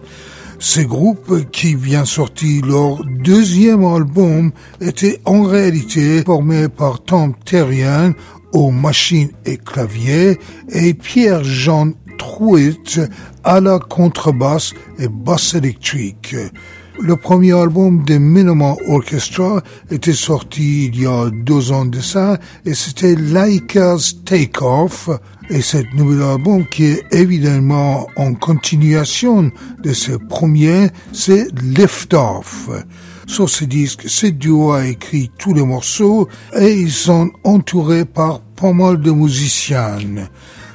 Ce groupe, qui vient sortir leur deuxième album, était en réalité formé par Tom Terrien aux machines et claviers et Pierre-Jean Truitt à la contrebasse et basse électrique. Le premier album de Minimal Orchestra était sorti il y a deux ans de ça et c'était Laika's Take Off, et cet nouvel album, qui est évidemment en continuation de ce premier, c'est Lift Off. Sur ce disque, ce duo a écrit tous les morceaux et ils sont entourés par pas mal de musiciens.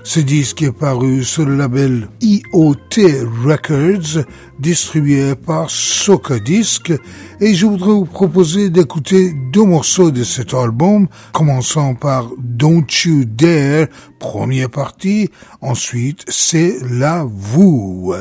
Ce disque est paru sur le label IoT Records, distribué par Soca Disc, et je voudrais vous proposer d'écouter deux morceaux de cet album, commençant par Don't You Dare, première partie, ensuite c'est La Vous.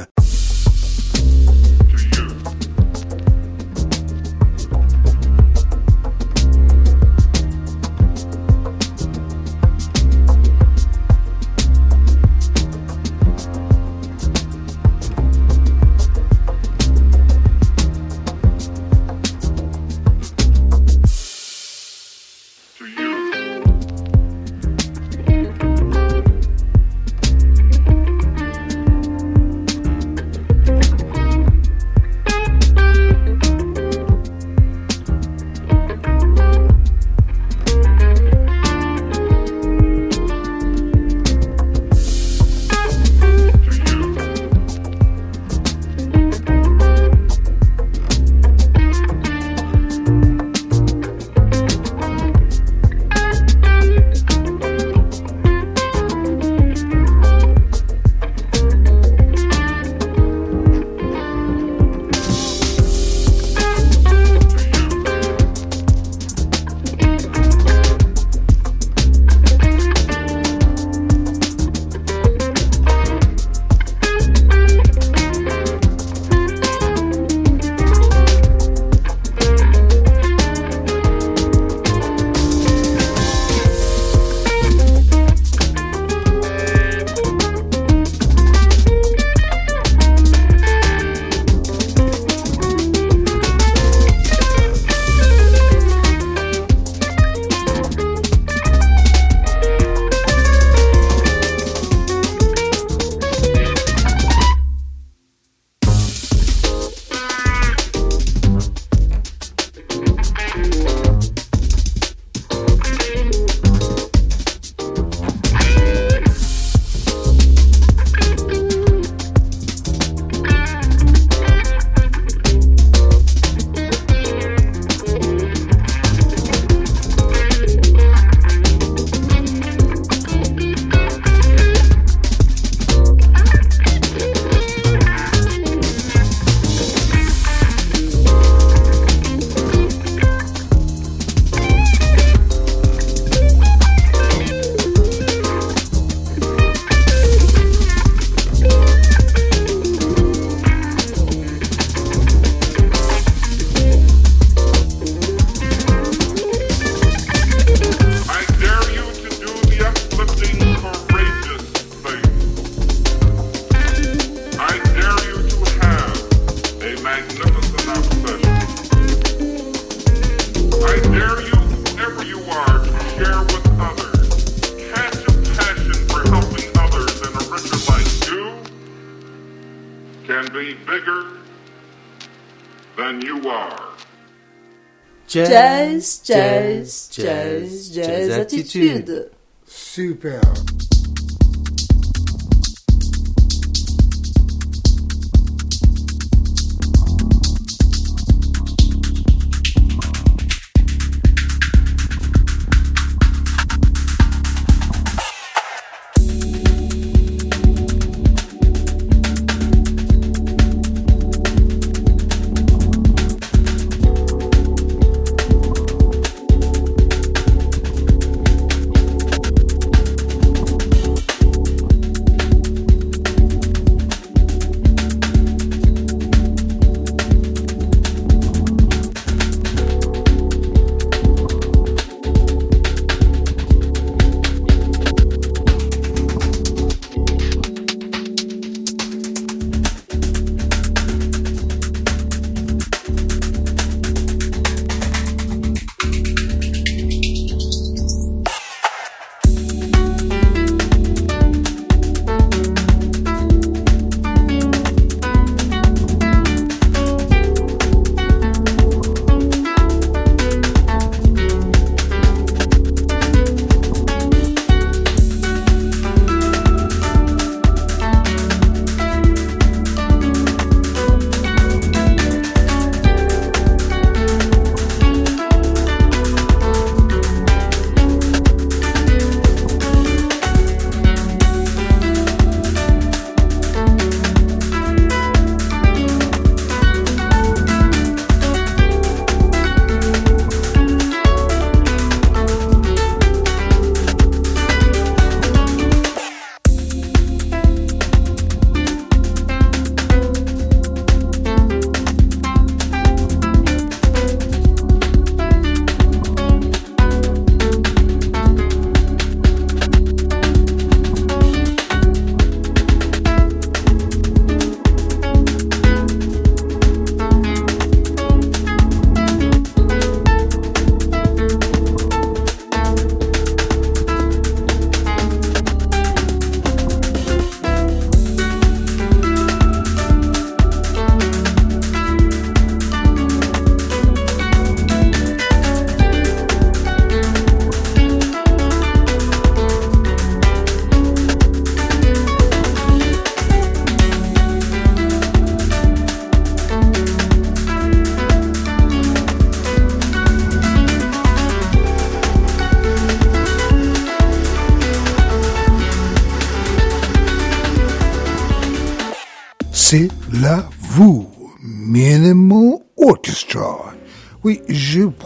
Jazz attitude. Super.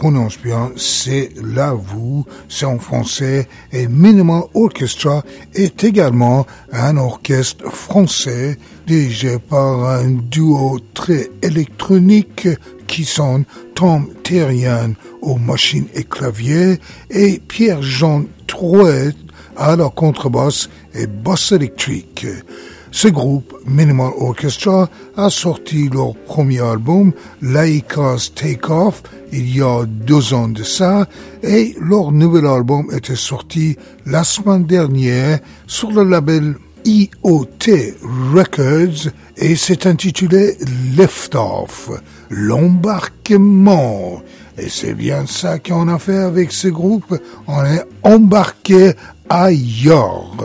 Prononce bien, c'est la vous, c'est en français, et Minimal Orchestra est également un orchestre français dirigé par un duo très électronique qui sont Tom Terrien aux machines et claviers et Pierre-Jean Trouet à la contrebasse et basse électrique. Ce groupe, Minimal Orchestra, a sorti leur premier album, Laika's Take Off, il y a deux ans de ça, et leur nouvel album était sorti la semaine dernière sur le label IoT Records et c'est intitulé Lift Off, l'embarquement. Et c'est bien ça qu'on a fait avec ce groupe, on est embarqué ailleurs.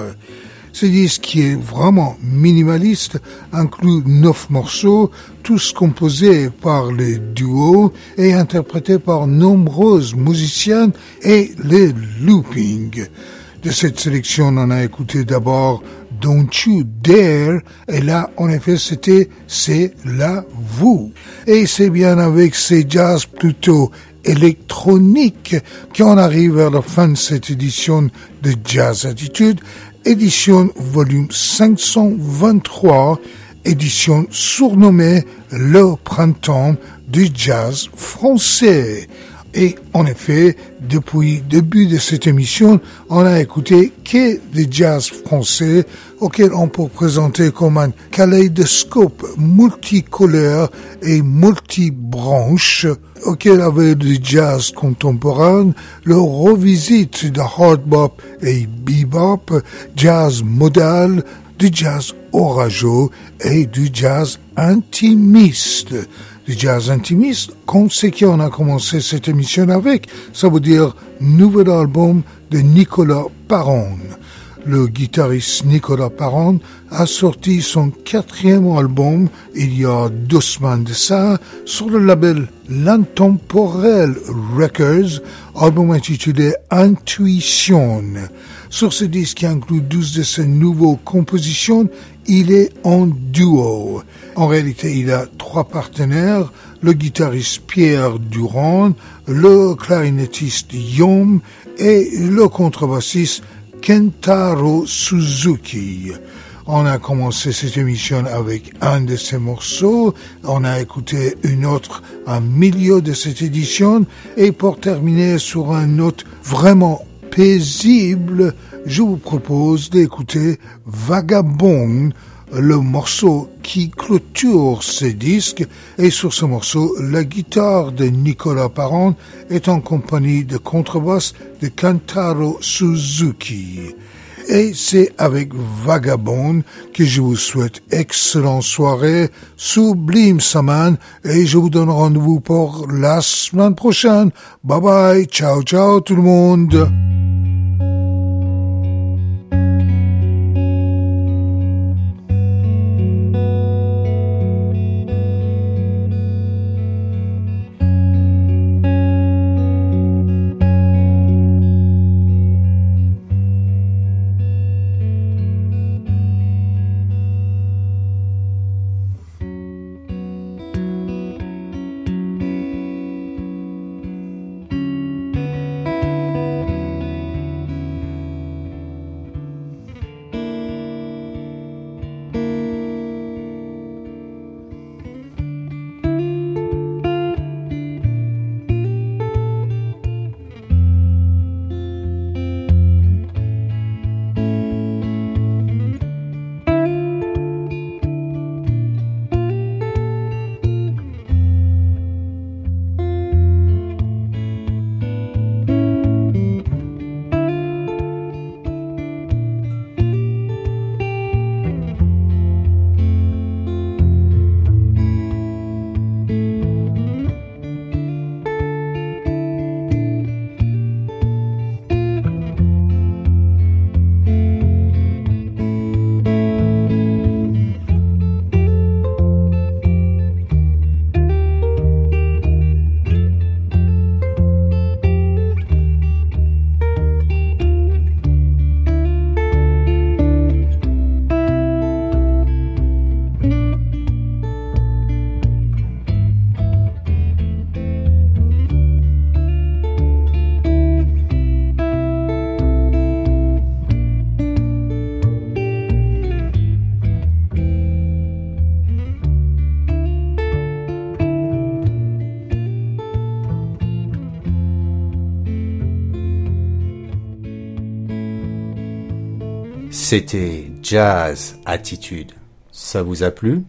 Ce disque qui est vraiment minimaliste inclut neuf morceaux, tous composés par les duos et interprétés par nombreuses musiciennes et les loopings. De cette sélection, on a écouté d'abord Don't You Dare, et là, en effet, c'était C'est la vous. Et c'est bien avec ces jazz plutôt électroniques qu'on arrive vers la fin de cette édition de Jazz Attitude édition volume 523, édition surnommée Le Printemps du jazz français. Et en effet, depuis le début de cette émission, on a écouté que des jazz français auquel on peut présenter comme un kaléidoscope multicolore et multibranche auquel avait du jazz contemporain, le revisite de hard bop et bebop, jazz modal, du jazz orageux et du jazz intimiste. Du jazz intimiste, comme ce qu'on a commencé cette émission avec, ça veut dire nouvel album de Nicolas Paron. Le guitariste Nicolas Paron a sorti son quatrième album il y a deux semaines de ça sur le label L'Intemporel Records, album intitulé Intuition. Sur ce disque qui inclut 12 de ses nouvelles compositions, il est en duo. En réalité, il a trois partenaires, le guitariste Pierre Durand, le clarinettiste Yom et le contrebassiste Kentaro Suzuki. On a commencé cette émission avec un de ces morceaux, on a écouté une autre en milieu de cette édition, et pour terminer sur un note vraiment paisible, je vous propose d'écouter Vagabond, le morceau qui clôture ce disque, et sur ce morceau, la guitare de Nicolas Parent est en compagnie de contrebasse de Kantaro Suzuki. Et c'est avec Vagabond que je vous souhaite excellente soirée, sublime semaine, et je vous donne rendez-vous pour la semaine prochaine. Bye bye, ciao ciao tout le monde. C'était Jazz Attitude. Ça vous a plu?